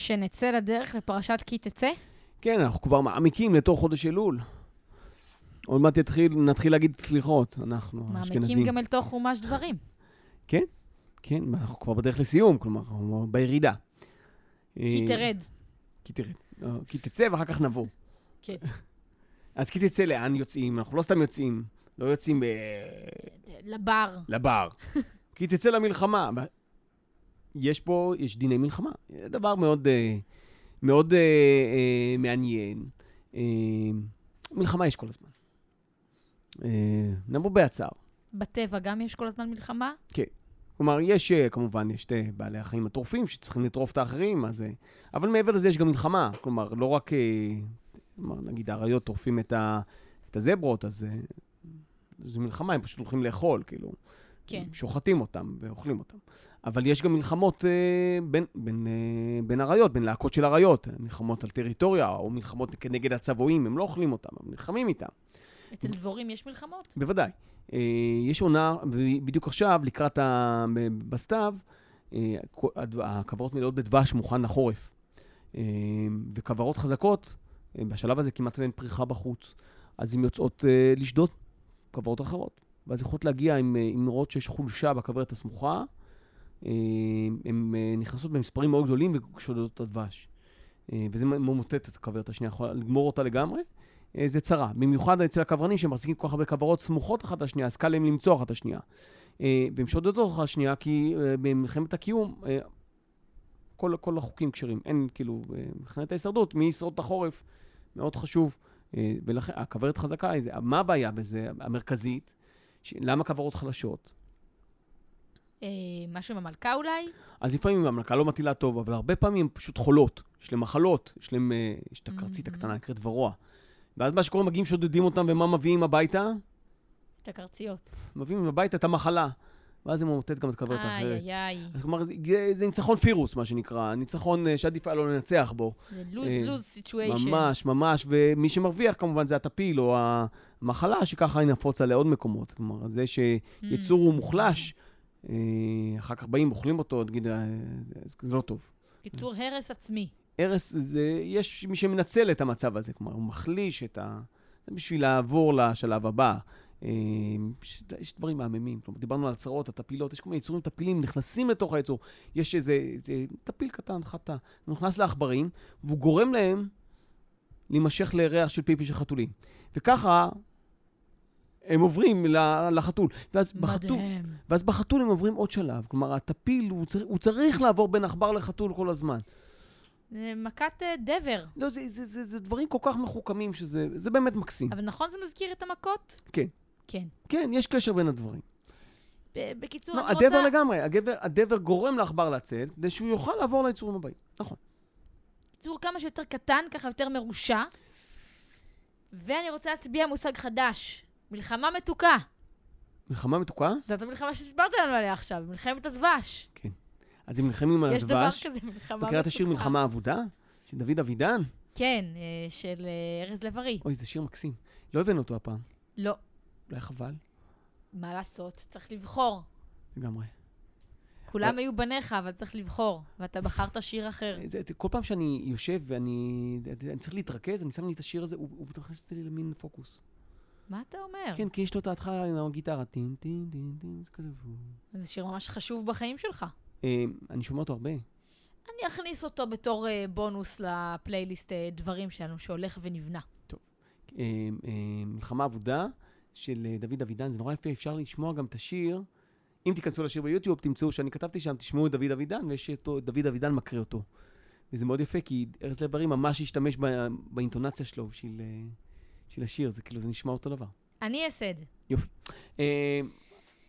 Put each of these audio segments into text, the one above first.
שנצא לדרך לפרשת כי תצא? כן, אנחנו כבר מעמיקים לתוך חודש אלול. עוד מעט יתחיל, נתחיל להגיד סליחות, אנחנו האשכנזים. מעמיקים גם אל תוך חומש דברים. כן, כן, אנחנו כבר בדרך לסיום, כלומר, אנחנו בירידה. כי אה, תרד. כי תרד. לא, כי תצא ואחר כך נבוא. כן. אז כי תצא, לאן יוצאים? אנחנו לא סתם יוצאים. לא יוצאים ב... לבר. לבר. כי תצא למלחמה. יש פה, יש דיני מלחמה. זה דבר מאוד, אה, מאוד אה, אה, מעניין. אה, מלחמה יש כל הזמן. אה, למרבה הצער. בטבע גם יש כל הזמן מלחמה? כלומר, יש, אה, כמובן, יש את בעלי החיים הטורפים שצריכים לטרוף את האחרים, אז... אה, אבל מעבר לזה יש גם מלחמה. כלומר, לא רק, אה, כלומר, נגיד, האריות טורפים את, ה, את הזברות, אז אה, זו מלחמה, הם פשוט הולכים לאכול, כאילו. כן. שוחטים אותם ואוכלים אותם. אבל יש גם מלחמות אה, בין, בין, אה, בין אריות, בין להקות של אריות. מלחמות על טריטוריה, או מלחמות כנגד הצבועים, הם לא אוכלים אותם, הם נלחמים איתם. אצל דבורים יש מלחמות? בוודאי. אה, יש עונה, ובדיוק עכשיו, לקראת ה... בסתיו, אה, הכוורות מלאות בדבש מוכן לחורף. אה, וכוורות חזקות, אה, בשלב הזה כמעט אין פריחה בחוץ, אז הן יוצאות אה, לשדוד כוורות אחרות. ואז יכולות להגיע עם, אה, עם לראות שיש חולשה בכוורת הסמוכה, הן אה, נכנסות במספרים מאוד גדולים ושודדות את הדבש. אה, וזה ממוטט את הכוורת השנייה, יכולה לגמור אותה לגמרי. אה, זה צרה. במיוחד אצל הכוורנים שמחזיקים כל כך הרבה כוורות סמוכות אחת לשנייה, אז קל להם למצוא אחת לשנייה. אה, והן שודדות אחת לשנייה, כי אה, במלחמת הקיום, אה, כל, כל החוקים כשרים. אין, כאילו, אה, מבחינת ההישרדות, מי ישרוד את החורף, מאוד חשוב. אה, ולכן, הכוורת חזקה. מה הבעיה בזה, המרכזית? למה כוורות חלשות? אה, משהו עם המלכה אולי? אז לפעמים המלכה לא מטילה טוב, אבל הרבה פעמים הן פשוט חולות. יש להן מחלות, יש להן, אה, יש את הקרצית Mhm. הקטנה, נקראת ורוע. ואז מה שקורה, מגיעים, שודדים אותם, ומה מביאים הביתה? את הקרציות. מביאים הביתה את המחלה. ואז זה ממוטט גם את הכוורת האחרת. איי, איי. אז כלומר, זה, זה ניצחון פירוס, מה שנקרא. ניצחון אה, שעדיף היה לא לנצח בו. זה אה, lose-lose situation. ממש, ממש. ומי שמרוויח, כמובן, זה הטפיל או המחלה, שככה היא נפוצה לעוד מקומות. כלומר, זה שיצור הוא מוחלש, אה, אחר כך באים, אוכלים אותו, תגיד, אה, זה- לא טוב. קיצור, הרס עצמי. הרס, זה, יש מי שמנצל את המצב הזה, כלומר, הוא מחליש את ה... זה בשביל לעבור לשלב הבא. אה, יש, יש דברים מהממים, כלומר, דיברנו על הצרות, הטפילות, יש כל מיני יצורים טפילים, נכנסים לתוך היצור. יש איזה אה, טפיל קטן, חטא, הוא נכנס לעכברים, והוא גורם להם להימשך לריח של פיפי של חתולים. וככה הם עוברים לחתול. ואז בחתול. ואז בחתול הם עוברים עוד שלב. כלומר, הטפיל, הוא צריך, הוא צריך לעבור בין עכבר לחתול כל הזמן. זה מכת אה, דבר. לא, זה, זה, זה, זה דברים כל כך מחוכמים שזה זה באמת מקסים. אבל נכון זה מזכיר את המכות? כן. כן. כן, יש קשר בין הדברים. בקיצור, לא, אני הדבר רוצה... לגמרי, הגבר, הדבר גורם לעכבר לצאת, כדי שהוא יוכל לעבור ליצורים הבאים. נכון. בקיצור, כמה שיותר קטן, ככה יותר מרושע. ואני רוצה להצביע מושג חדש. מלחמה מתוקה. מלחמה מתוקה? זאת המלחמה שסיפרת לנו עליה עכשיו, מלחמת הדבש. אז הם נלחמים על יש דבר הדבש. כזה, מלחמה מתוקה. מכירה את השיר מלחמה אבודה? של דוד אבידן? כן, אה, של אה, ארז לב-ארי. אוי, זה שיר מקסים. לא הבאנו אותו הפעם. לא, אולי חבל. מה לעשות? צריך לבחור. לגמרי. כולם היו בניך, אבל צריך לבחור, ואתה בחרת שיר אחר. כל פעם שאני יושב ואני אני צריך להתרכז, אני שם לי את השיר הזה, הוא, הוא מכניס אותי למין פוקוס. מה אתה אומר? כן, כי יש לו את ההתחלה עם הגיטרה, טין, טין, טין, טין, זה כזה... זה שיר ממש חשוב בחיים שלך. אה, אני שומע אותו הרבה. אני אכניס אותו בתור אה, בונוס לפלייליסט אה, דברים שלנו, שהולך ונבנה. אה, מלחמה אבודה של דוד אבידן, זה נורא יפה, אפשר לשמוע גם את השיר. אם תיכנסו לשיר ביוטיוב, תמצאו שאני כתבתי שם, תשמעו את דוד אבידן, ויש את דוד אבידן מקריא אותו. וזה מאוד יפה, כי ארז לב-ארי ממש השתמש באינטונציה שלו בשביל, בשביל השיר, זה כאילו, זה נשמע אותו דבר. אני אעשה את זה. אה,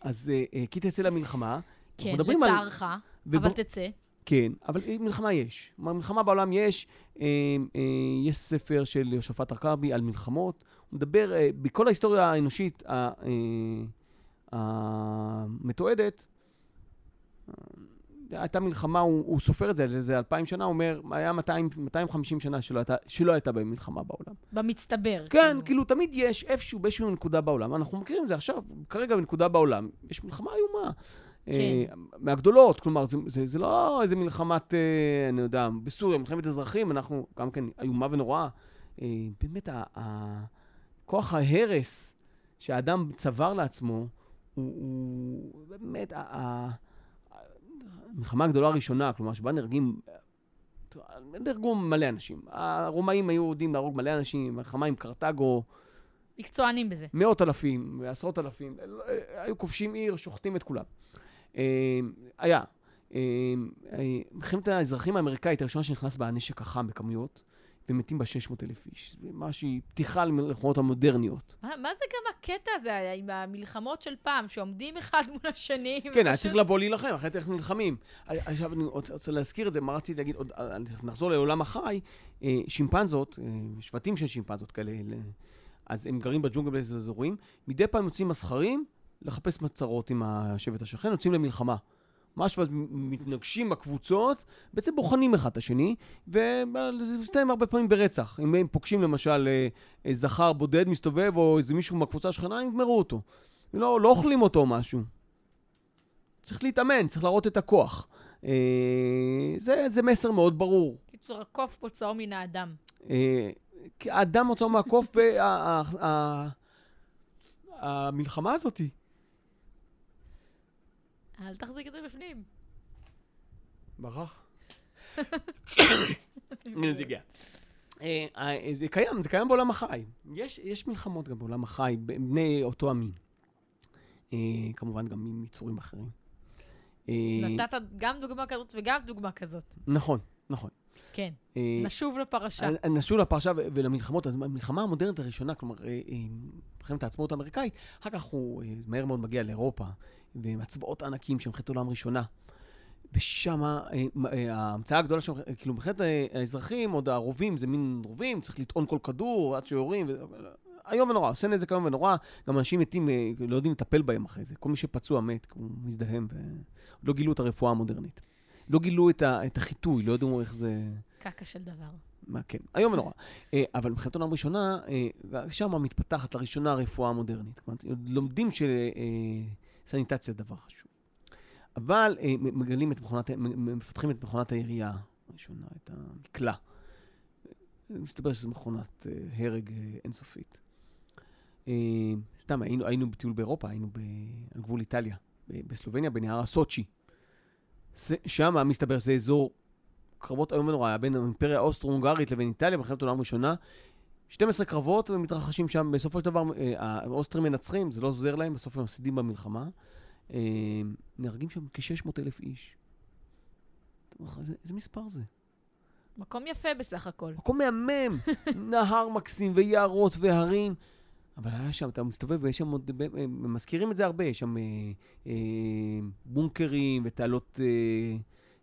אז אה, אה, כי תצא למלחמה. כן, לצערך, אבל תצא. כן, אבל מלחמה יש. מלחמה בעולם יש. יש ספר של יהושפט ארכבי על מלחמות. הוא מדבר, בכל ההיסטוריה האנושית המתועדת, הייתה מלחמה, הוא, הוא סופר את זה, זה אלפיים שנה, הוא אומר, היה 200, 250 שנה שלא הייתה, שלא הייתה בהם מלחמה בעולם. במצטבר. כן, כאילו, תמיד יש איפשהו, באיזשהו נקודה בעולם. אנחנו מכירים את זה עכשיו, כרגע בנקודה בעולם. יש מלחמה איומה. אה, מהגדולות, כלומר, זה, זה, זה לא איזה מלחמת, אה, אני יודע, בסוריה, מלחמת אזרחים, אנחנו גם כן איומה ונוראה. אה, באמת, ה, ה, כוח ההרס שהאדם צבר לעצמו, הוא, הוא באמת, ה, ה, המלחמה הגדולה הראשונה, כלומר, שבה נהרגים, נהרגו מלא אנשים. הרומאים היו יודעים להרוג מלא אנשים, מלחמה עם קרתגו. מקצוענים בזה. מאות אלפים, עשרות אלפים, היו כובשים עיר, שוחטים את כולם. אה, היה. אה, אה, מלחמת האזרחים האמריקאית הראשונה שנכנס בה הנשק החם בכמויות, ומתים בה 600 אלף איש. זה משהו, פתיחה למלחמות המודרניות. מה, מה זה גם הקטע הזה עם המלחמות של פעם, שעומדים אחד מול השני? כן, היה צריך לבוא להילחם, אחרת איך נלחמים. עכשיו אני רוצה להזכיר את זה, מה רציתי להגיד, עוד, נחזור לעולם החי, שימפנזות, שבטים של שימפנזות כאלה, אז הם גרים בג'ונגל באיזה אזורים, מדי פעם יוצאים מסחרים לחפש מצרות עם השבט השכן, יוצאים למלחמה. משהו, אז מתנגשים בקבוצות, בעצם בוחנים אחד את השני, וזה מסתיים הרבה פעמים ברצח. אם הם פוגשים למשל אה, זכר בודד מסתובב, או איזה מישהו מהקבוצה השכנה, הם יגמרו אותו. לא, לא אוכלים אותו או משהו. צריך להתאמן, צריך להראות את הכוח. אה, זה, זה מסר מאוד ברור. קיצור, הקוף פוצעו מן האדם. אה, האדם מוצאו מהקוף, והמלחמה הזאתי. אל תחזיק את זה בפנים. ברח. זה הגיע. אה, אה, זה קיים, זה קיים בעולם החי. יש, יש מלחמות גם בעולם החי, בני אותו המין. אה, כמובן גם עם יצורים אחרים. נתת גם דוגמה כזאת וגם דוגמה כזאת. נכון, נכון. כן, נשוב לפרשה. נשוב לפרשה ולמלחמות. אז המלחמה המודרנית הראשונה, כלומר, מלחמת העצמאות האמריקאית, אחר כך הוא מהר מאוד מגיע לאירופה, ועם הצבאות הענקים של מלחמת העולם הראשונה. ושם אה, אה, ההמצאה הגדולה של, כאילו, מבחינת האזרחים, עוד הרובים, זה מין רובים, צריך לטעון כל כדור עד שיורים. ו... איום ונורא, עושה נזק איום ונורא, גם אנשים מתים, אה, לא יודעים לטפל בהם אחרי זה. כל מי שפצוע מת, הוא מזדהם, ולא גילו את הרפואה המודרנית. לא גילו את, ה... את החיטוי, לא ידעו איך זה... קקה של דבר. מה, כן, איום ונורא. אבל מבחינת העולם הראשונה, שם מתפתחת לראשונה הרפואה המודרנית. כלומר, לומדים של... סניטציה דבר חשוב. אבל אה, מגלים את מכונת, מפתחים את מכונת העירייה הראשונה, את המקלע. מסתבר שזו מכונת אה, הרג אה, אינסופית. אה, סתם, היינו, היינו בטיול באירופה, היינו ב, על גבול איטליה, בסלובניה, בנהר הסוצ'י. שם, מסתבר, זה אזור קרבות איום ונורא, היה בין האימפריה האוסטרו-הונגרית לבין איטליה במלחמת העולם הראשונה. 12 קרבות ומתרחשים שם, בסופו של דבר אה, האוסטרים מנצחים, זה לא עוזר להם, בסוף הם מפסידים במלחמה. אה, נהרגים שם כ-600 אלף איש. איזה מספר זה? מקום יפה בסך הכל. מקום מהמם, נהר מקסים ויערות והרים. אבל היה שם, אתה מסתובב ויש שם עוד, מזכירים את זה הרבה, יש שם אה, אה, בונקרים ותעלות אה,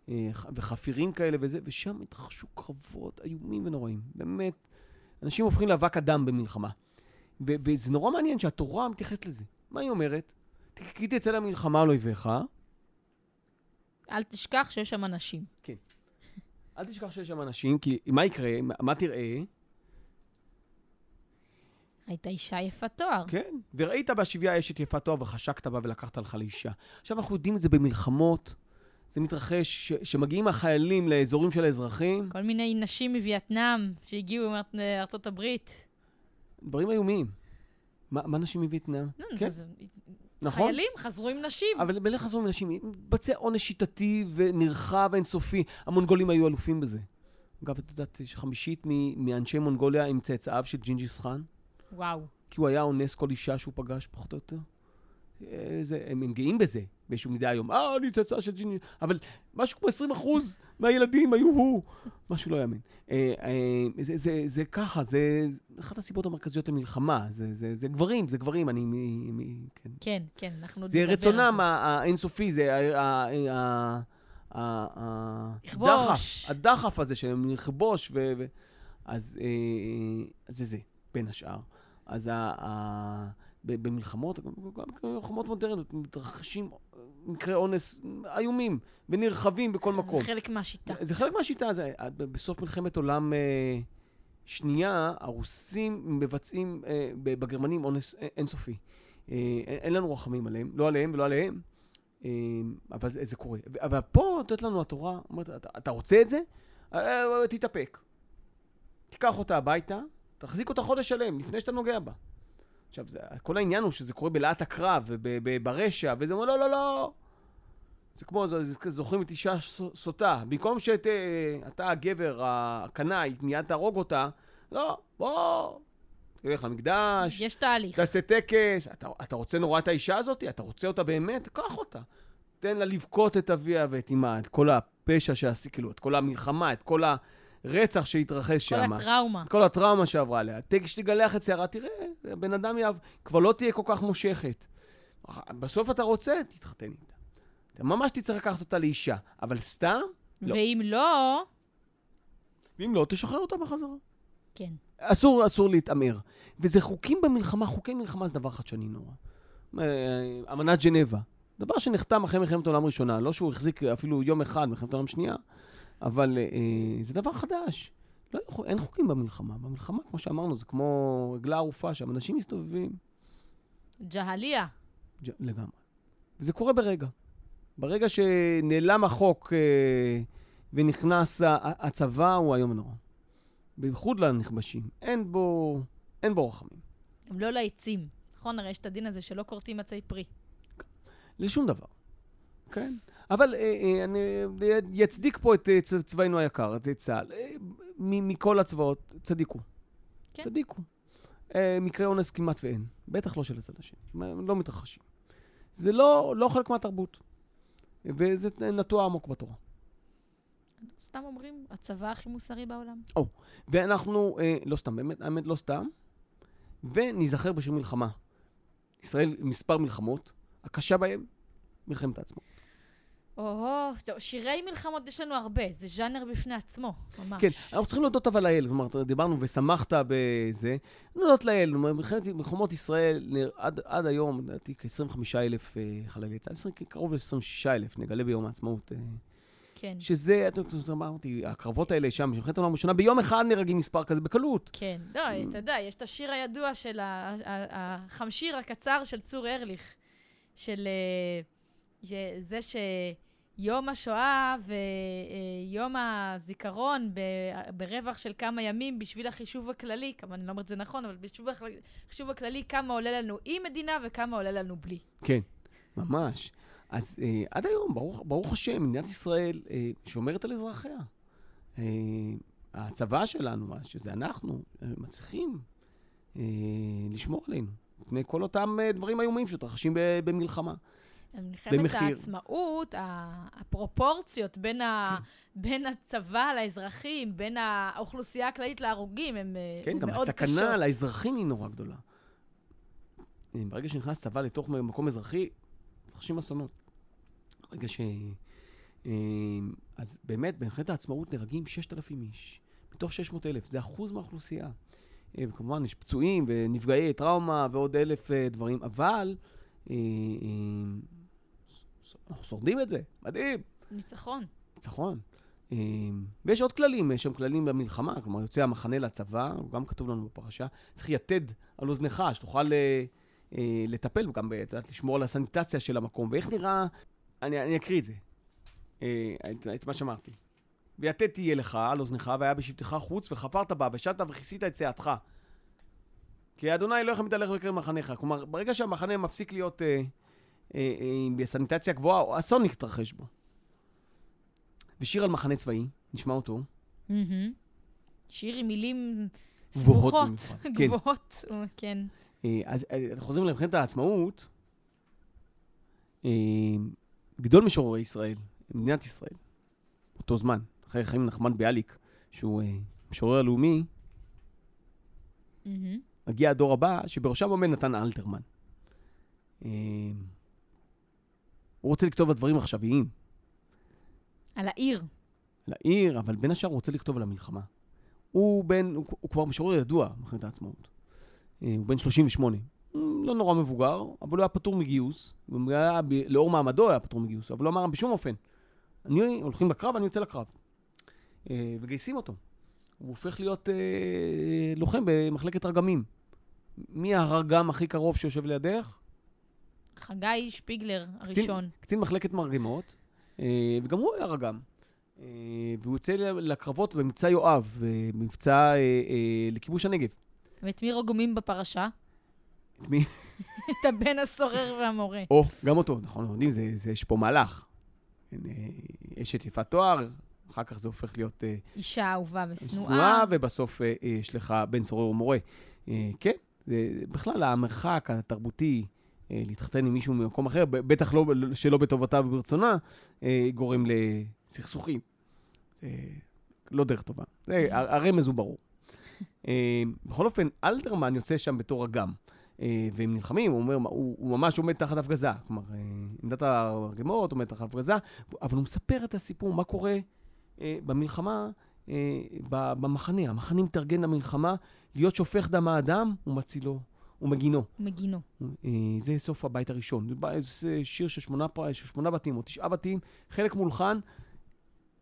אה, וחפירים כאלה וזה, ושם התרחשו קרבות איומים ונוראים. באמת, אנשים הופכים לאבק אדם במלחמה. ו- וזה נורא מעניין שהתורה מתייחסת לזה. מה היא אומרת? כי תצא למלחמה על אויביך. אל תשכח שיש שם אנשים. כן. אל תשכח שיש שם אנשים, כי מה יקרה? מה תראה? ראית אישה יפת תואר. כן, וראית בשביה אשת יפת תואר וחשקת בה ולקחת לך לאישה. עכשיו אנחנו יודעים את זה במלחמות. זה מתרחש, ש, שמגיעים החיילים לאזורים של האזרחים. כל מיני נשים מווייטנאם שהגיעו מארצות הברית. דברים איומיים. מה, מה נשים מווייטנאם? לא, כן. זה, נכון? חיילים חזרו עם נשים. אבל מילא חזרו עם נשים. מתבצע עונש שיטתי ונרחב אינסופי. המונגולים היו אלופים בזה. אגב, את יודעת שחמישית מאנשי מונגוליה הם צאצאיו של ג'ינג'יס חאן? וואו. כי הוא היה אונס כל אישה שהוא פגש, פחות או יותר. זה, הם, גאים בזה באיזשהו מידה היום. אה, אני צאצא של ג'ינג'... אבל משהו כמו 20 אחוז מהילדים היו הוא. משהו לא יאמן. אה, אה, זה, זה, זה ככה, זה אחת הסיבות המרכזיות למלחמה. זה, זה, זה גברים, זה גברים, אני... מ, מ, כן. כן, כן, אנחנו נדבר על זה. זה רצונם האינסופי, זה לכבוש. הדחף הזה שלהם לכבוש, ו... אז זה זה, בין השאר. אז ה... במלחמות, גם במלחמות מודרניות, מתרחשים מקרי אונס איומים ונרחבים בכל מקום. זה חלק מהשיטה. זה חלק מהשיטה. זה, בסוף מלחמת עולם אה, שנייה, הרוסים מבצעים אה, בגרמנים אונס אינסופי. אה, אין לנו רחמים עליהם, לא עליהם ולא עליהם. אה, אבל זה, זה קורה. אבל פה נותנת לנו התורה, אומרת, אתה, אתה רוצה את זה? אה, אה, תתאפק. תיקח אותה הביתה, תחזיק אותה חודש שלם, לפני שאתה נוגע בה. עכשיו, זה, כל העניין הוא שזה קורה בלהט הקרב וברשע, וזה אומר, לא, לא, לא. זה כמו, זה, זה, זוכרים את אישה סוטה. במקום שאתה, הגבר, הקנאי, מיד תהרוג אותה, לא, בוא, תלך למקדש, יש תהליך. תעשה טקס. אתה, אתה רוצה נורא את האישה הזאת? אתה רוצה אותה באמת? קח אותה. תן לה לבכות את אביה ואת אמה, את כל הפשע שעשי, כאילו, את כל המלחמה, את כל הרצח שהתרחש כל שם. הטראומה. כל הטראומה שעברה עליה. כשתגלח את שערה, תראה, הבן אדם יאהב, כבר לא תהיה כל כך מושכת. בסוף אתה רוצה, תתחתן איתה. אתה ממש תצטרך לקחת אותה לאישה, אבל סתם, לא. ואם לא, ואם לא, תשחרר אותה בחזרה. כן. אסור, אסור להתעמר. וזה חוקים במלחמה, חוקי מלחמה זה דבר חדשני נורא. אה, אמנת ג'נבה, דבר שנחתם אחרי מלחמת העולם הראשונה, לא שהוא החזיק אפילו יום אחד במלחמת העולם השנייה, אבל אה, זה דבר חדש. לא, אין חוקים במלחמה. במלחמה, כמו שאמרנו, זה כמו רגלה ערופה, שם אנשים מסתובבים ג'הליה. ג'- לגמרי. וזה קורה ברגע. ברגע שנעלם החוק אה, ונכנס הצבא, הוא איום ונורא. בייחוד לנכבשים. אין בו, אין בו רחמים. גם לא לעצים. נכון? הרי יש את הדין הזה שלא כורתים עצי פרי. לשום דבר. כן? אבל אה, אה, אני יצדיק פה את אה, צבאנו היקר, את צה"ל. אה, מכל הצבאות, צדיקו. כן. צדיקו. אה, מקרי אונס כמעט ואין. בטח לא של הצד השני. הם לא מתרחשים. זה לא, לא חלק מהתרבות. וזה נטוע עמוק בתורה. סתם אומרים, הצבא הכי מוסרי בעולם. ואנחנו, אה, לא סתם, באמת, האמת לא סתם, וניזכר בשביל מלחמה. ישראל, מספר מלחמות, הקשה בהן, מלחמת העצמאות. או, טוב, שירי מלחמות יש לנו הרבה, זה ז'אנר בפני עצמו, ממש. כן, אנחנו צריכים להודות אבל לאל, כלומר, דיברנו ושמחת בזה, להודות לאל, מלחמת מלחמות ישראל, עד, עד היום, לדעתי כ-25 אלף חללי צה"ל, קרוב ל-26 אלף, נגלה ביום העצמאות. אה, כן, שזה, אתה יודע, אמרתי, הקרבות האלה שם, במלחמת העולם הראשונה, ביום אחד נהרגים מספר כזה בקלות. כן. לא, אתה יודע, יש את השיר הידוע של החמשיר הקצר של צור ארליך, של אה, ש- זה שיום השואה ויום הזיכרון ב- ברווח של כמה ימים בשביל החישוב הכללי, כמה אני לא אומרת את זה נכון, אבל בחישוב החישוב הכללי, כמה עולה לנו עם מדינה וכמה עולה לנו בלי. כן, ממש. אז אה, עד היום, ברוך, ברוך השם, מדינת ישראל אה, שומרת על אזרחיה. אה, הצבא שלנו, שזה אנחנו, אה, מצליחים אה, לשמור עלינו, מפני כל אותם אה, דברים איומים שמתרחשים במלחמה. מלחמת במחיר. העצמאות, הפרופורציות בין, ה, כן. בין הצבא לאזרחים, בין האוכלוסייה הכללית להרוגים, הן אה, כן, גם מאוד קשות. הסכנה לאזרחים היא נורא גדולה. אה, ברגע שנכנס צבא לתוך מקום אזרחי, מתרחשים אסונות. ברגע ש... אה, אז באמת, במלחמת העצמאות נהרגים 6,000 איש, מתוך 600,000, זה אחוז מהאוכלוסייה. וכמובן, יש פצועים ונפגעי טראומה ועוד אלף דברים, אבל אנחנו שורדים את זה, מדהים. ניצחון. ניצחון. אה, ויש עוד כללים, יש שם כללים במלחמה, כלומר, יוצא המחנה לצבא, הוא גם כתוב לנו בפרשה, צריך יתד על אוזנך, שתוכל אה, אה, לטפל, אה, את יודעת, לשמור על הסניטציה של המקום. ואיך נראה, אני, אני אקריא את זה, אה, את, את מה שאמרתי. ויתד תהיה לך על אוזנך, והיה בשבתך חוץ, וחפרת בה, ושת וכיסית את צאתך. כי אדוני לא יכול מתהלך בקרב מחניך. כלומר, ברגע שהמחנה מפסיק להיות אה, בסניטציה גבוהה, אסון מתרחש בו. ושיר על מחנה צבאי, נשמע אותו. שיר עם מילים סבוכות, כן. גבוהות, כן. אה, אז אה, אנחנו חוזרים למלחמת העצמאות. אה, גדול משוררי ישראל, מדינת ישראל, באותו זמן, אחרי חיים נחמן ביאליק, שהוא אה, המשורר הלאומי, מהמם. מגיע הדור הבא, שבראשם עומד נתן אלתרמן. הוא רוצה לכתוב על דברים עכשוויים, על העיר. על העיר, אבל בין השאר הוא רוצה לכתוב על המלחמה. הוא בן, הוא, הוא כבר משורר ידוע במלחמת העצמאות. אה, הוא בן 38. הוא לא נורא מבוגר, אבל הוא היה פטור מגיוס. היה, לאור מעמדו היה פטור מגיוס, אבל הוא אמר בשום אופן, אני הולכים לקרב, אני יוצא לקרב. אה, וגייסים אותו. הוא הופך להיות אה, לוחם במחלקת רגמים. מי הרגם הכי קרוב שיושב לידך? חגי שפיגלר הראשון. קצין מחלקת מרגמות, אה, וגם הוא היה רגם. אה, והוא יוצא לקרבות במבצע יואב, אה, מבצע אה, אה, לכיבוש הנגב. ואת מי רוגמים בפרשה? את מי? את הבן הסורר והמורה. או, גם אותו, נכון, יודעים, זה, זה, יש פה מהלך. כן, אשת יפת תואר, אחר כך זה הופך להיות אישה אהובה שנואה, ושנואה. ובסוף אה, אה, יש לך בן סורר ומורה. כן, בכלל המרחק התרבותי, להתחתן עם מישהו ממקום אחר, בטח לא, שלא בטובתה וברצונה, אה, גורם לסכסוכים. אה, לא דרך טובה. הרמז הוא ברור. אה, בכל אופן, אלתרמן יוצא שם בתור אגם. אה, והם נלחמים, הוא אומר, הוא, הוא ממש עומד תחת הפגזה. כלומר, אה, עמדת הרגמות עומד תחת הפגזה, אבל הוא מספר את הסיפור, מה קורה אה, במלחמה, אה, במחנה. המחנה מתארגן למלחמה, להיות שופך דם האדם ומצילו ומגינו. מגינו. אה, זה סוף הבית הראשון. זה שיר של שמונה, של שמונה בתים או תשעה בתים, חלק מולחן,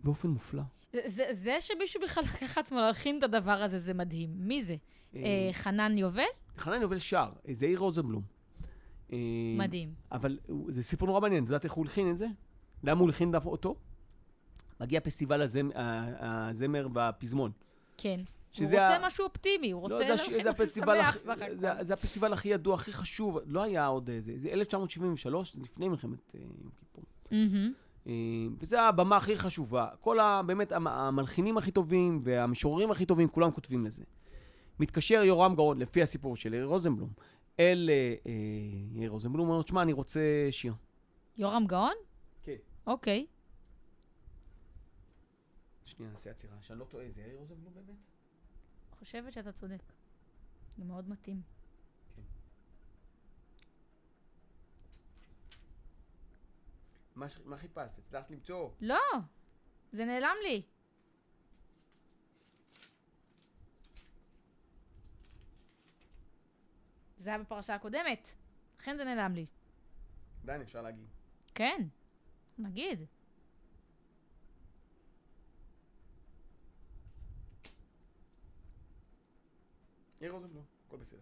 באופן מופלא. זה- זה, שמישהו בכלל לקח עצמו להכין את הדבר הזה, זה מדהים. מי זה? אה, חנן יובל? חנן יובל שר, אה, זה יאיר רוזנבלום. אה, מדהים. אבל הוא- זה סיפור נורא מעניין, את יודעת איך הוא הלחין את זה? למה הוא הלחין דווקא אותו? מגיע פסטיבל הזמר והפזמון. כן. הוא שזה רוצה ה- משהו אופטימי, הוא לא, רוצה הפסטיבל שמח סך הכל. זה הפסטיבל הכי ידוע, הכי חשוב, לא היה עוד איזה, זה 1973, זה לפני מלחמת אה, יום כיפור. אה, וזה הבמה הכי חשובה. כל ה... באמת, המ- המלחינים הכי טובים והמשוררים הכי טובים, כולם כותבים לזה. מתקשר יורם גאון, לפי הסיפור של יאיר רוזנבלום, אל אה, יאיר רוזנבלום, אומר לו, תשמע, אני רוצה שיר. יורם גאון? כן. אוקיי. שנייה, נעשה עצירה. שאני לא טועה, זה יאיר רוזנבלום באמת? חושבת שאתה צודק. זה מאוד מתאים. מה, ש- מה חיפשת? הצלחת למצוא? לא, זה נעלם לי. זה היה בפרשה הקודמת. לכן זה נעלם לי. עדיין אפשר להגיד. כן, נגיד. יאיר רוזנבלום, הכל בסדר.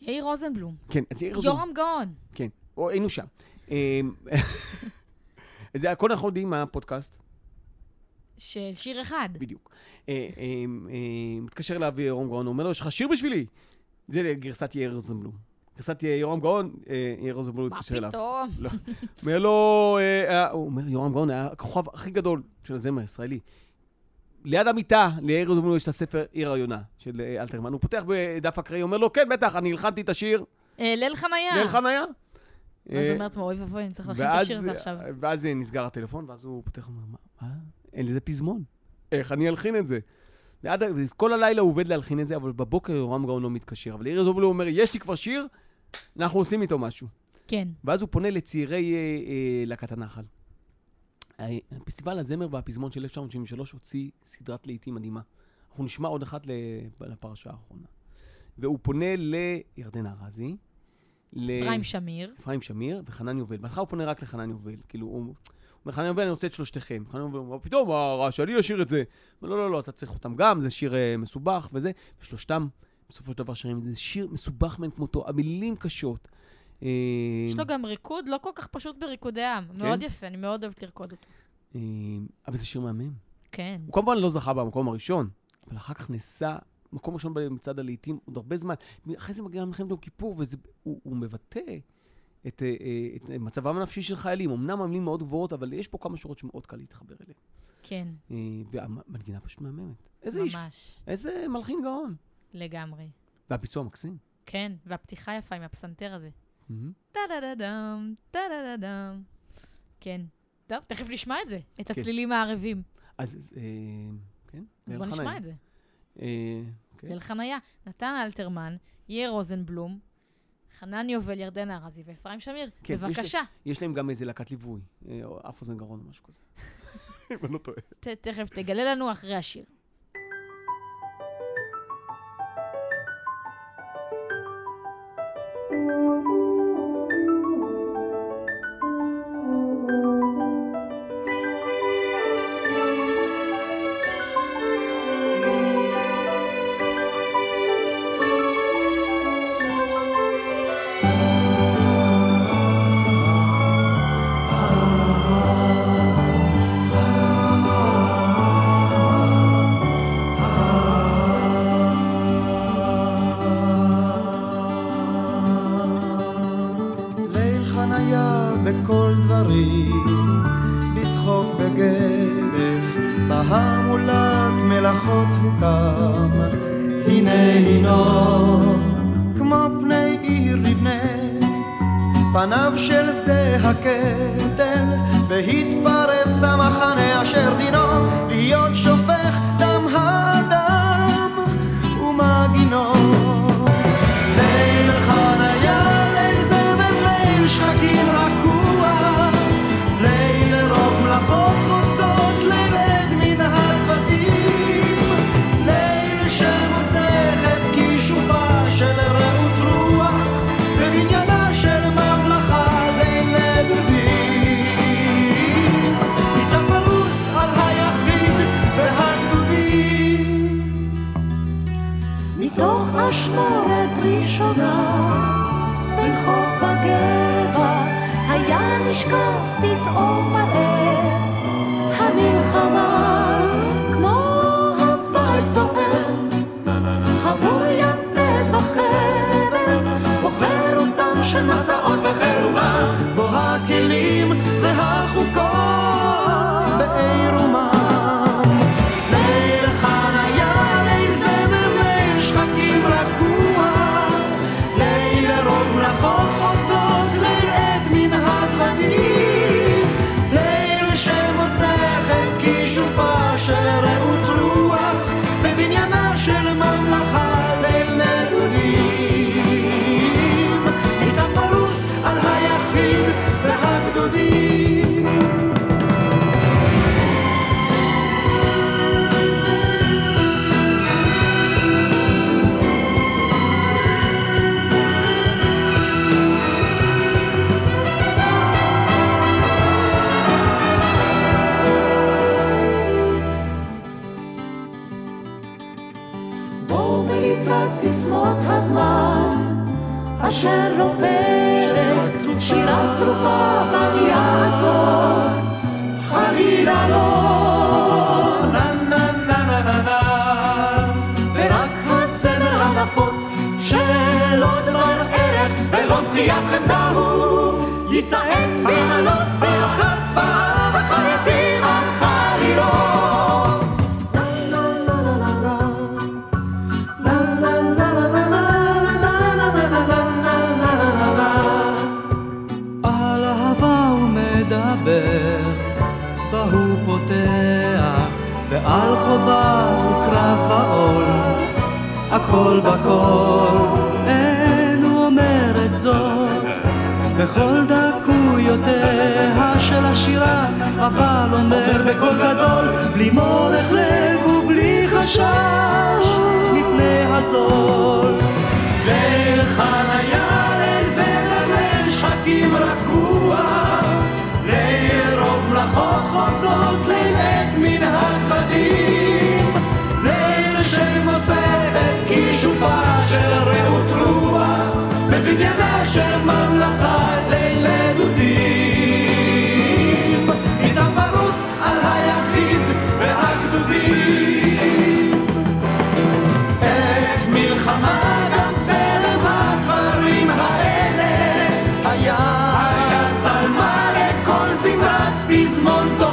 יאיר רוזנבלום. כן, אז יאיר רוזנבלום. יורם גאון. כן, או היינו שם. אמ, זה הכל אנחנו יודעים מה הפודקאסט, של שיר אחד. בדיוק. אה, אמ, אה, מתקשר אליו יורם גאון, אומר לו, יש לך שיר בשבילי? זה גרסת יאיר רוזנבלום. גרסת יורם גאון, אה, רוזנבלום מה מתקשר אליו. פתאום? אומר לו, אה, אה, הוא אומר, יורם גאון היה הכוכב הכי גדול של הזמר הישראלי. ליד המיטה, ליאיר רוזנבלום יש את הספר עיר היונה של אה, אלתרמן. הוא פותח בדף אקראי, אומר לו, כן, בטח, אני הלחנתי את השיר. אה, ליל חניה. ליל חניה. ואז אה, הוא אומר לעצמו, אוי ואבוי, אני צריך להכין את השיר הזה עכשיו. ואז אה, נסגר הטלפון, ואז הוא פותח ואומר, מה? מה? אין לזה פזמון. איך אני אלחין את זה? ועד, כל הלילה הוא עובד להלחין את זה, אבל בבוקר יורם גאון לא מתקשר. אבל יאיר זובלו אומר, יש לי כבר שיר, אנחנו עושים איתו משהו. כן. ואז הוא פונה לצעירי אה, אה, להקת הנחל. הפסטיבל הזמר והפזמון של 1973 הוציא סדרת לעיתים מדהימה. אנחנו נשמע עוד אחת לפרשה האחרונה. והוא פונה לירדן ארזי, אפרים שמיר. אפרים שמיר וחנן יובל. בהתחלה הוא פונה רק לחנן יובל. כאילו, הוא אומר, חנן יובל, אני רוצה את שלושתכם. חנן יובל אומר, פתאום, מה רע, שאני אשיר את זה. לא, לא, לא, אתה צריך אותם גם, זה שיר אה, מסובך וזה. ושלושתם, בסופו של דבר, שרים את זה. שיר מסובך מאין כמותו, המילים קשות. אה, יש לו גם ריקוד לא כל כך פשוט בריקודי עם. מאוד יפה, אני מאוד אוהבת לרקוד אותו. אה, אבל זה שיר מהמם. כן. הוא כמובן לא זכה במקום הראשון, אבל אחר כך נסע מקום ראשון במצעד הלעיתים עוד הרבה זמן. אחרי זה מגיע מלחמת יום כיפור, והוא מבטא את, אה, אה, את מצבם הנפשי של חיילים. אמנם המילים מאוד גבוהות, אבל יש פה כמה שורות שמאוד קל להתחבר אליהן. כן, אה, והמנגינה פשוט מהממת. איזה איש, ממש. איזה מלחין גאון. לגמרי. והביצוע מקסים. כן, והפתיחה יפה עם הפסנתר הזה. טה-דה-דה-דם, טה-דה-דה-דם. כן. טוב, תכף נשמע את זה, את כן. הצלילים הערבים. אז, אה, כן. אז בוא נשמע. את זה. אה, כן. ליל חניה. נתן אלתרמן, יאיר רוזנבלום, חנן יובל, ירדן ארזי ואפרים שמיר. כן, בבקשה. יש להם גם איזה להקת ליווי, אה, אף אוזן גרון או משהו כזה. אם אני לא טועה. תכף תגלה לנו אחרי השיר. היה בכל דברים, לשחוק בגדף, בהמולת מלאכות הוקם. הנה הינו, כמו פני עיר נבנית, פניו של שדה הקטל, והתפרס המחנה אשר דינו להיות שופך נשקף פתאום מראה. סיסמות הזמן, אשר לא פרק, שירה צרופה בל יעזור, חלילה לא. נה נה נה נה נה נה ורק הסמל הנפוץ שלא דבר ערך ולא זכיית חמדה הוא יישאם בעלות צלחת צבאה הכל בכל, אין הוא אומר את זאת, בכל דקויותיה של השירה, אבל אומר בקול גדול, בלי מורך לב ובלי חשש, מפני הזול. ליל חניה, ליל זמר, ליל שחקים רגוע, ליל רוב מלאכות חופזות, ליל עת מן הדבדים, ליל שמוסכת כישופה של רעות רוח, בבניינה של ממלכה ליל נדודים. ניצב פרוס על היחיד והגדודים. עת מלחמה גם צלם הדברים האלה היה צלמה לכל זמרת פזמון תואר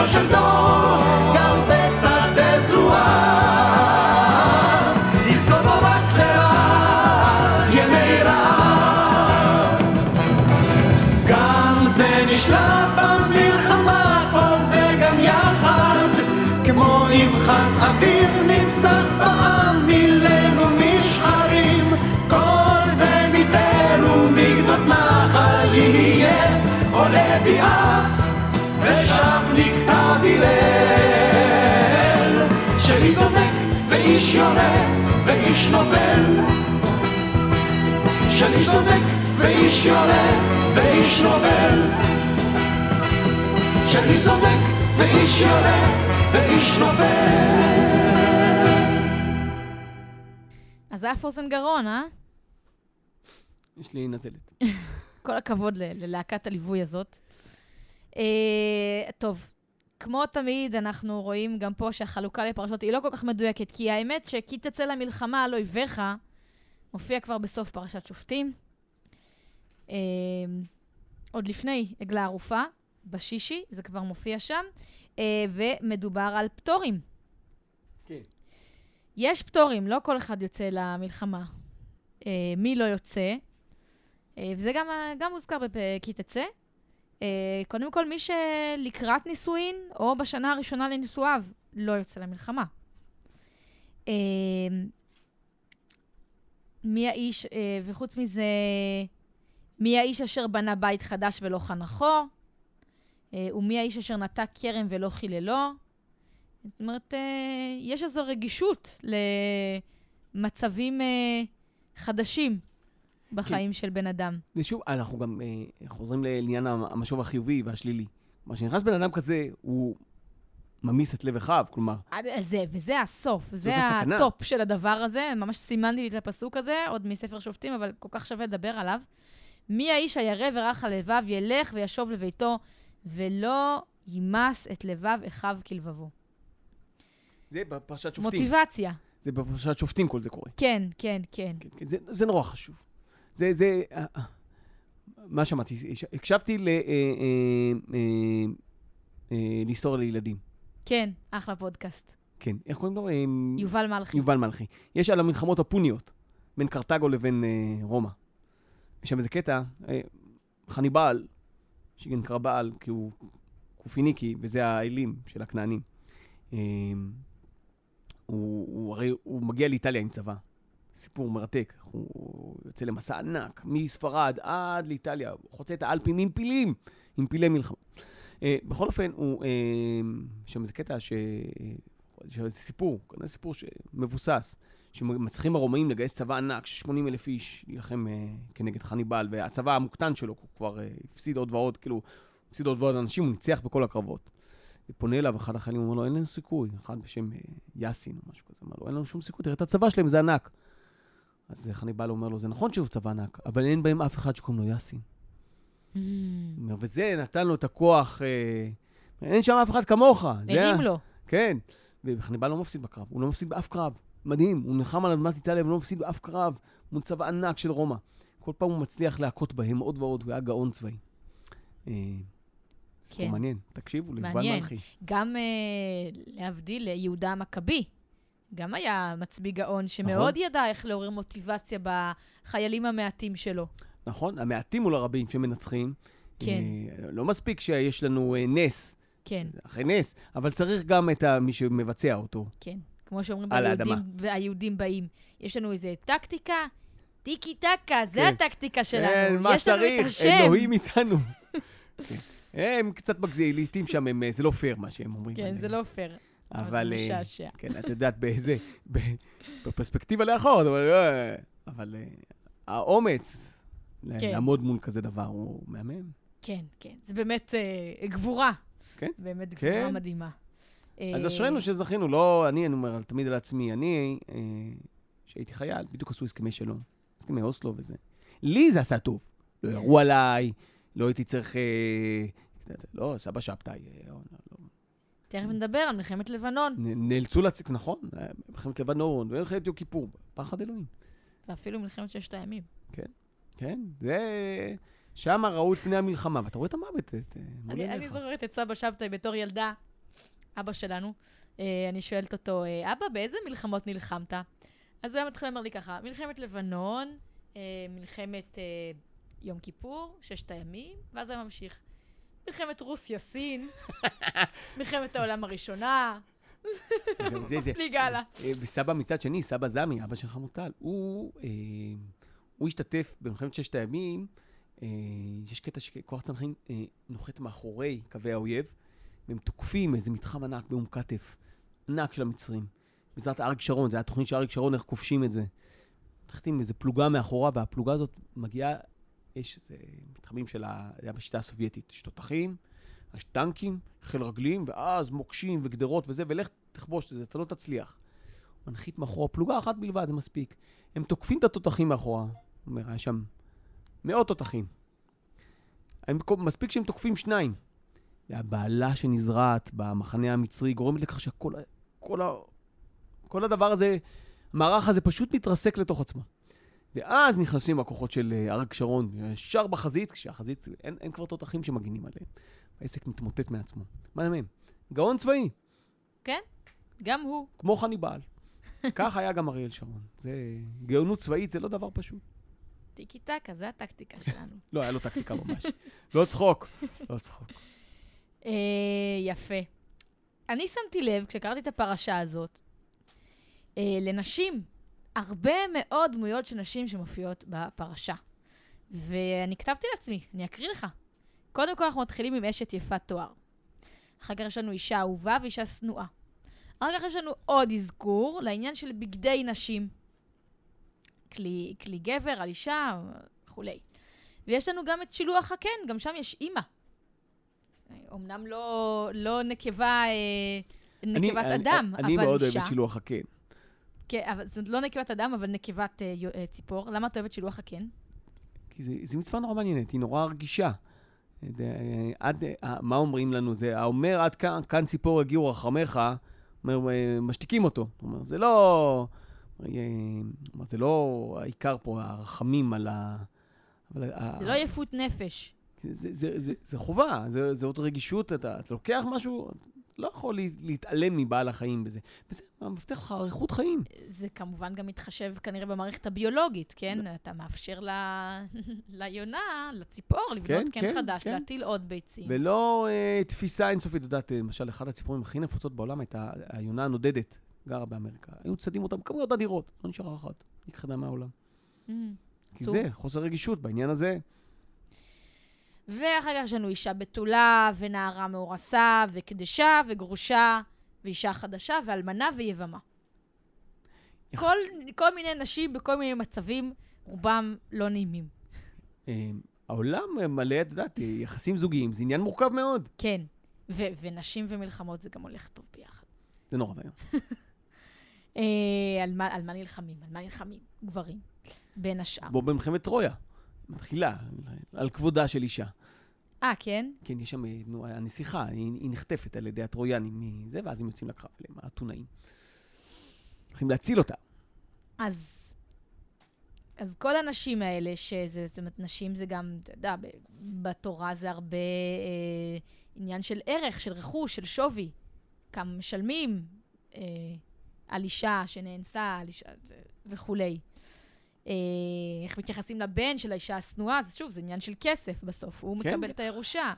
נפשו של דור גם בשדה זרועה יזכור לו רק לרעה ימי רעב. גם זה נשלט במלחמה, כל זה גם יחד, כמו נבחן אביב נפסח בעם מליל ומשחרים, כל זה מתל ומגדות נחל יהיה, עולה בי אף, ושב נקטע בליל, שלי צודק ואיש יורה ואיש נופל. של איש צודק ואיש יורה ואיש נופל של איש צודק ואיש יורה ואיש נופל אז זה היה פוזן גרון, אה? יש לי נזלת. כל הכבוד ללהקת הליווי הזאת. אה, טוב, כמו תמיד, אנחנו רואים גם פה שהחלוקה לפרשות היא לא כל כך מדויקת, כי האמת ש"כי תצא למלחמה על אויביך" מופיע כבר בסוף פרשת שופטים. אה, עוד לפני עגלה ערופה, בשישי, זה כבר מופיע שם, אה, ומדובר על פטורים. כן. יש פטורים, לא כל אחד יוצא למלחמה. אה, מי לא יוצא? אה, וזה גם, גם מוזכר ב"כי תצא". אה, קודם כל, מי שלקראת נישואין, או בשנה הראשונה לנישואיו, לא יוצא למלחמה. אה, מי האיש, אה, וחוץ מזה, מי האיש אשר בנה בית חדש ולא חנכו? אה, ומי האיש אשר נטע כרם ולא חיללו? זאת אומרת, אה, יש איזו רגישות למצבים אה, חדשים בחיים של בן אדם. ושוב, אנחנו גם אה, חוזרים לעניין המשוב החיובי והשלילי. כלומר, כשנכנס בן אדם כזה, הוא ממיס את לב אחיו, כלומר, עד- זה, וזה הסוף, זה הסכנה. הטופ של הדבר הזה, ממש סימנתי לי את הפסוק הזה, עוד מספר שופטים, אבל כל כך שווה לדבר עליו. מי האיש הירא ורך על לבב, ילך וישוב לביתו, ולא יימס את לבב אחיו כלבבו. זה בפרשת שופטים. מוטיבציה. זה בפרשת שופטים כל זה קורה. כן, כן, כן. כן, כן, זה, זה נורא חשוב. זה, זה, אה, אה, מה שמעתי? הקשבתי ל... אה, להיסטוריה לילדים. כן, אחלה פודקאסט. כן, איך קוראים לו? יובל מלכי. יובל מלכי. יש על המלחמות הפוניות, בין קרתגו לבין רומא. יש שם איזה קטע, חניבעל, שגם נקרא בעל, כי הוא קופיניקי, וזה האלים של הכנענים. הוא, הוא הרי, הוא מגיע לאיטליה עם צבא. סיפור מרתק. הוא יוצא למסע ענק, מספרד עד לאיטליה, הוא חוצה את האלפים עם פילים, עם פילי מלחמה. אה, בכל אופן, הוא, אה, שם איזה קטע ש... יש איזה סיפור, כנראה סיפור שמבוסס, שמצליחים הרומאים לגייס צבא ענק של 80 אלף איש להילחם אה, כנגד חניבעל, והצבא המוקטן שלו, הוא כבר אה, הפסיד עוד ועוד, כאילו, הפסיד עוד ועוד אנשים, הוא ניצח בכל הקרבות. פונה אליו אחד החיילים, אומר לו, אין לנו סיכוי, אחד בשם אה, יאסין או משהו כזה, אומר לו, אין לנו שום סיכוי, תראה את הצבא שלהם, זה ענק. אז חניבעל אומר לו, זה נכון שהוא צבא ענק, אבל אין בהם אף אחד שקוראים לו יאסין. Mm. וזה נתן לו את הכוח, אה, אין שם אף אחד כמוך. הרים לו. כן, וחניבעל לא מפסיד בקרב, הוא לא מפסיד באף קרב. מדהים, הוא נלחם על אדמת איטליה ולא מפסיד באף קרב מול צבא ענק של רומא. כל פעם הוא מצליח להכות בהם עוד ועוד, הוא היה גאון צבאי. אה, כן. מעניין, תקשיבו ליובל. מלכי. גם אה, להבדיל ליהודה המכבי, גם היה מצביא גאון שמאוד ידע איך לעורר מוטיבציה בחיילים המעטים שלו. נכון, המעטים מול הרבים שמנצחים. כן. אה, לא מספיק שיש לנו אה, נס, כן, אחרי נס, אבל צריך גם את מי שמבצע אותו. כן. כמו שאומרים ביהודים. היהודים באים. יש לנו איזה טקטיקה, טיקי טקה, זה כן. הטקטיקה שלנו. כן, מה השם. אלוהים איתנו. כן. הם קצת מגזימים, לעיתים שם, הם, אה, זה לא פייר מה שהם אומרים. כן, עליהם. זה לא פייר. אבל. זה אה, משעשע. כן, את יודעת, באיזה... בפרספקטיבה לאחור, "אה", אבל אה, האומץ כן. לעמוד מול כזה דבר הוא מהמם. כן, כן. זה באמת גבורה. כן. באמת גבורה כן. מדהימה. אז אשרינו שזכינו, לא, אני, אני אומר תמיד על עצמי, אני, כשהייתי חייל, בדיוק עשו הסכמי שלום, הסכמי אוסלו וזה. לי זה עשה טוב. לא ירו עליי, לא הייתי צריך... לא, סבא שבתאי, תכף נדבר על מלחמת לבנון, נאלצו להציג, נכון, אה, מלחמת לבנון, ומלחמת יום כיפור, פחד אלוהים. ואפילו מלחמת ששת הימים. כן, זה... שם ראו את פני המלחמה, ואתה רואה את המוות, את, אה, מול אני. זוכרת את סבא שבתאי בתור ילדה, אבא שלנו. אה, אני שואלת אותו, אבא, באיזה מלחמות נלחמת? אז הוא היה מתחיל לומר לי ככה, מלחמת לבנון, מלחמת יום כיפור, ששת הימים, ואז הוא ממשיך. מלחמת רוסיה-סין, מלחמת העולם הראשונה, זה- מפליג הלאה. אה, וסבא מצד שני, סבא זמי, אבא של חמוטל, הוא, אה, הוא השתתף במלחמת ששת הימים, אה, יש קטע שכוח צנחנים אה, נוחת מאחורי קווי האויב, והם תוקפים איזה מתחם ענק באום כתף, ענק של המצרים. בעזרת אריק שרון, זו הייתה תוכנית של אריק שרון, איך כובשים את זה. נוחתים עם איזה פלוגה מאחורה, והפלוגה הזאת מגיעה, יש איזה מתחמים של ה... זה היה בשיטה הסובייטית, יש תותחים, יש טנקים, חיל רגלים, ואז מוקשים וגדרות וזה, ולך תכבוש את זה, אתה לא תצליח. מנחית מאחורה, פלוגה אחת בלבד, זה מספיק. הם תוקפים את התותחים מאחורה. הוא אומר, היה שם מאות תותחים. הם, מספיק שהם תוקפים שניים. והבהלה שנזרעת במחנה המצרי גורמת לכך שכל כל ה, כל הדבר הזה, המערך הזה פשוט מתרסק לתוך עצמו. ואז נכנסים הכוחות של אה, אריק שרון, ישר בחזית, כשהחזית, אין, אין כבר תותחים שמגינים עליהם. העסק מתמוטט מעצמו. מה מהם? גאון צבאי, כן, גם הוא. כמו חניבעל. כך היה גם אריאל שרון. זה, גאונות צבאית זה לא דבר פשוט. טיקי טקה, זה הטקטיקה שלנו. לא, היה לו טקטיקה ממש. לא צחוק, לא צחוק. אה, יפה. אני שמתי לב, כשקראתי את הפרשה הזאת, אה, לנשים, הרבה מאוד דמויות של נשים שמופיעות בפרשה. ואני כתבתי לעצמי, אני אקריא לך. קודם כל אנחנו מתחילים עם אשת יפת תואר. אחר כך יש לנו אישה אהובה ואישה שנואה. אחר כך יש לנו עוד אזכור לעניין של בגדי נשים. כלי, כלי גבר על אישה וכולי. ויש לנו גם את שילוח הקן, גם שם יש אימא. אמנם לא, לא נקבה, אה, נקבת אני, אדם, אני, אני אבל מאוד אישה. אוהב את שילוח הקן. כן, אבל זאת לא נקבת אדם, אבל נקבת אה, אה, ציפור. למה את אוהבת שילוח הקן? כי זה, זה מצווה נורא מעניינת, היא נורא רגישה. זה, אה, עד, אה, מה אומרים לנו? זה האומר עד כאן, כאן ציפור הגיעו רחמך, אומר, משתיקים אותו. זאת אומרת, זה לא... אומר, זה לא העיקר פה, הרחמים על ה... אבל ה- זה לא יפות נפש. זה, זה, זה, זה חובה, זה, זה עוד רגישות, אתה, אתה לוקח משהו, לא יכול לה- להתעלם מבעל החיים בזה. וזה מבטיח לך אריכות חיים. זה כמובן גם מתחשב כנראה במערכת הביולוגית, כן? אתה מאפשר ל- ליונה, לציפור, לבנות כן, כן, חדש, כן. להטיל עוד ביצים. ולא אה, תפיסה אינסופית, את יודעת, אה, למשל, אחת הציפורים הכי נפוצות בעולם הייתה היונה הנודדת, גרה באמריקה. היו צדים אותה בכמויות אדירות, לא נשארה אחת, נכחדה מהעולם. Mm. כי. זה חוסר רגישות בעניין הזה. ואחר כך יש לנו אישה בתולה, ונערה מאורסה, וקדשה, וגרושה, ואישה חדשה, ואלמנה ויבמה. יחס- כל, כל מיני נשים בכל מיני מצבים, רובם לא נעימים. אה, העולם מלא, את יודעת, יחסים זוגיים, זה עניין מורכב מאוד. כן. ו- ונשים ומלחמות זה גם הולך טוב ביחד. זה נורא ואיום. אה, על, מה, על מה נלחמים? על מה נלחמים? גברים. בין השאר. בוא במלחמת טרויה, מתחילה, על כבודה של אישה. אה, כן? כן, יש שם נו, הנסיכה, היא, היא נחטפת על ידי הטרויאנים מזה, ואז הם יוצאים לקרב עליהם, האתונאים. הולכים להציל אותה. אז, אז כל הנשים האלה, שזה, זאת אומרת, נשים זה גם, אתה יודע, בתורה זה הרבה אה, עניין של ערך, של רכוש, של שווי. כמה משלמים אה, על אישה שנאנסה, על אישה וכולי. אה, איך מתייחסים לבן של האישה השנואה, אז שוב, זה עניין של כסף בסוף, הוא כן. מקבל את הירושה.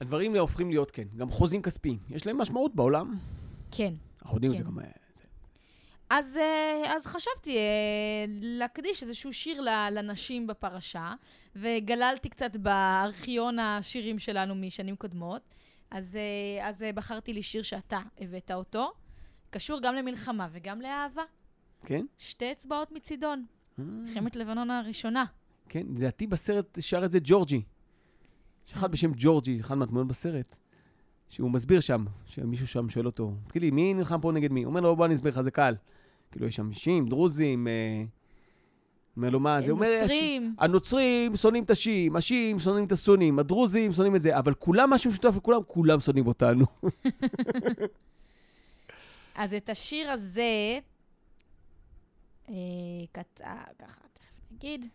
הדברים הופכים להיות, כן, גם חוזים כספיים. יש להם משמעות בעולם. כן. אנחנו יודעים את זה כן. גם... אה, אז, אה, אז חשבתי להקדיש איזשהו שיר לנשים בפרשה, וגללתי קצת בארכיון השירים שלנו משנים קודמות. אז, אז בחרתי לי שיר שאתה הבאת אותו, קשור גם למלחמה וגם לאהבה. כן? שתי אצבעות מצידון, מלחמת לבנון הראשונה. כן, לדעתי בסרט שר את זה ג'ורג'י. יש אחד בשם ג'ורג'י, אחד מהדמויות בסרט, שהוא מסביר שם, שמישהו שם שואל אותו, תגיד לי, מי נלחם פה נגד מי? הוא אומר לו, בוא אני אסביר לך, זה קל. כאילו, יש שם אישים, דרוזים, אה... אומר לו, מה? זה אומר... נוצרים. הנוצרים שונאים את השיעים, השיעים שונאים את הסונים, הדרוזים שונאים את זה, אבל כולם, משהו משותף לכולם, כולם שונאים אותנו. אז את השיר הזה, כת... אה, ככה, תכף נגיד.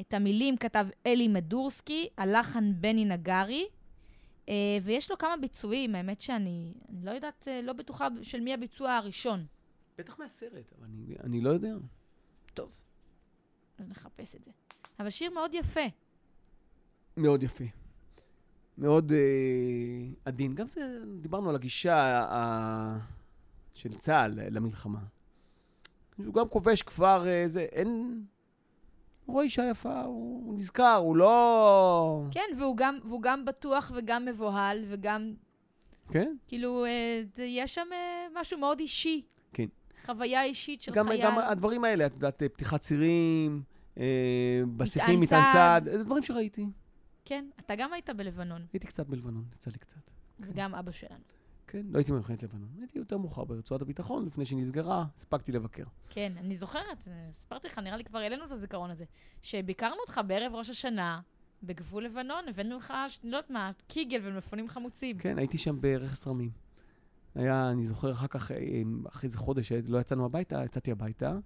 את המילים כתב אלי מדורסקי, הלחן בני נגרי, אה, ויש לו כמה ביצועים, האמת שאני אני לא יודעת, אה, לא בטוחה של מי הביצוע הראשון. בטח מהסרט, אבל אני, אני לא יודע. טוב, אז נחפש את זה. אבל שיר מאוד יפה. מאוד יפה. מאוד אה, עדין. גם זה, דיברנו על הגישה ה, של צה"ל למלחמה. הוא גם כובש כפר, אה, זה, אין... הוא רואה אישה יפה, הוא, הוא נזכר, הוא לא... כן, והוא גם, והוא גם בטוח וגם מבוהל, וגם, כן? כאילו, אה, יש שם אה, משהו מאוד אישי. כן. חוויה אישית של גם, חייל. גם הדברים האלה, את יודעת, אה, פתיחת צירים, אה, בסיסים, מטען. צעד, זה דברים שראיתי. כן, אתה גם היית בלבנון, הייתי קצת בלבנון, יצא לי קצת. וגם אבא שלנו. כן, לא הייתי במלחמת לבנון. הייתי יותר מאוחר ברצועת הביטחון, לפני שנסגרה, הספקתי לבקר. כן, אני זוכרת, אה, סיפרתי לך, נראה לי כבר העלינו את הזיכרון הזה, שביקרנו אותך בערב ראש השנה בגבול לבנון, הבאנו לך, לא יודעת מה, קיגל ומלפפונים חמוצים. כן, הייתי שם ברכס רמים. היה, אני זוכר אחר כך, אה, אחרי איזה חודש לא יצאנו הביתה, יצאתי הביתה,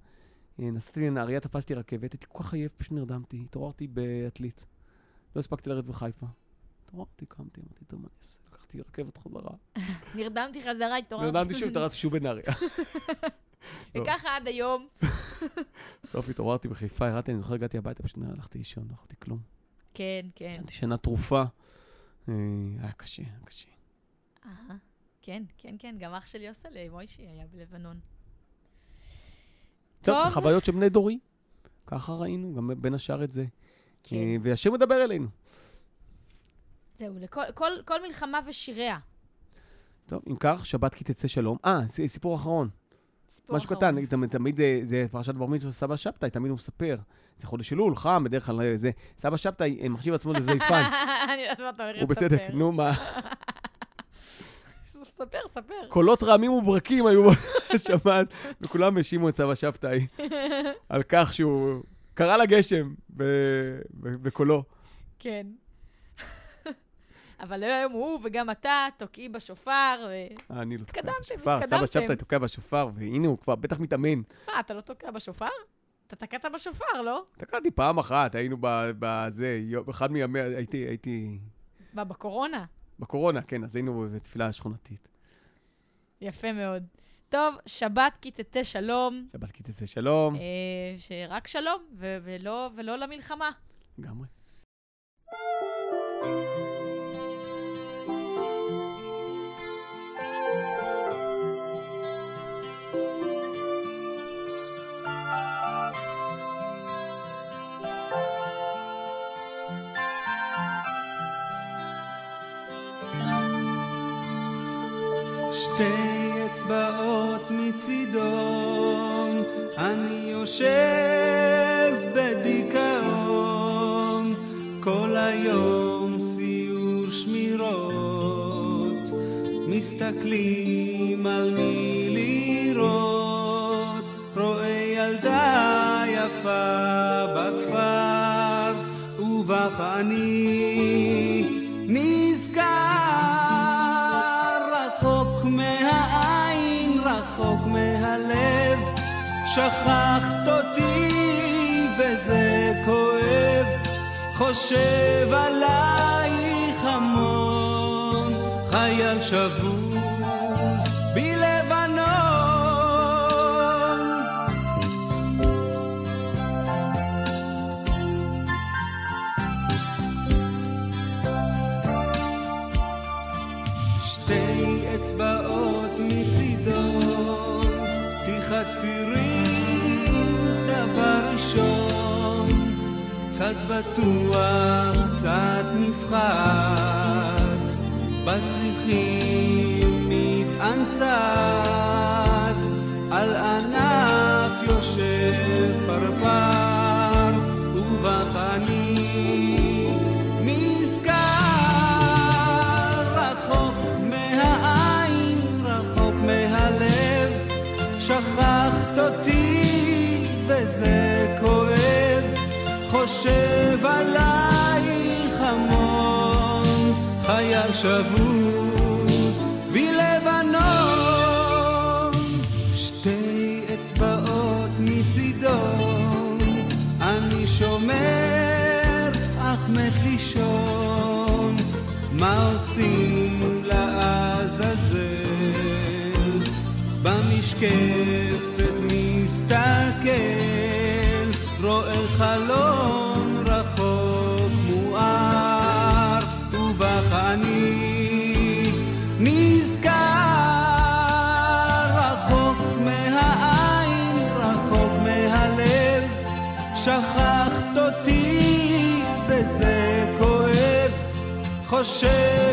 אה, נסעתי לנהריה, תפסתי רכבת, הייתי כל כך עייף, פשוט נרדמתי, התעוררתי בעתלית. לא הספקתי לרדת בחיפה. התעוררתי, קמתי, אמרתי, טוב, מה אני אעשה? לקחתי רכבת חזרה. נרדמתי חזרה, התעוררתי. נרדמתי שוב, התעוררתי שוב בנהריה. לא. וככה עד היום. בסוף התעוררתי בחיפה, ירדתי, אני זוכר, הגעתי הביתה, פשוט הלכתי לישון, לא אכלתי כלום. כן, כן. ישנתי שינה תרופה. אה, היה קשה, היה קשה. כן, כן, כן, גם אח שלי עושה למוישי היה בלבנון. טוב, זה. חוויות של בני דורי. ככה ראינו, גם בין השאר את זה. כן. אה, והשם מדבר אלינו. זהו, לכל כל, כל מלחמה ושיריה. טוב, אם כך, שבת כי תצא שלום. אה, סיפור אחרון. סיפור משהו אחרון. קטן, נגיד, תמיד, אה, זה פרשת בר מצווה סבא שבתאי, תמיד הוא מספר. זה חודש אלול, חם, בדרך כלל אה, זה. סבא שבתאי אה, מחשיב עצמו לזייפן. אני יודעת מה אתה הולך הוא בצדק. נו מה. ספר, ספר. קולות רעמים וברקים היו בשבת, וכולם האשימו את סבא שבתאי על כך שהוא קרא לגשם בקולו. כן. אבל היום הוא וגם אתה תוקעי בשופר, ו... אני לא תוקע התקדמתם, בשופר, סבא. שבתאי תוקע בשופר, והנה הוא כבר בטח מתאמן. מה, אתה לא תוקע בשופר? אתה תקעת בשופר, לא? תקעתי פעם אחת, היינו בזה, באחד מימי, הייתי, הייתי מה, בקורונה? בקורונה, כן, אז היינו בתפילה שכונתית. יפה מאוד. טוב, שבת כי תצא שלום, שבת כי תצא שלום, אה, שרק שלום, ו- ולא, ולא למלחמה. לגמרי. מצידון, אני יושב בדיכאון, כל היום סיור שמירות, מסתכלים על מי לראות, רואה ילדה יפה בכפר, ובך שכחת אותי וזה כואב, חושב עלייך המון, חייל שבוז בטוח, קצת נפחד, בסריחים מתאנצת, על ענף חושב עלייך המון, חייל שבוז בלבנון, שתי אצבעות מצידו, אני שומר אך מת לישון, מה עושים לעזאזל? במשקפת מסתכל, רואה חלון חושב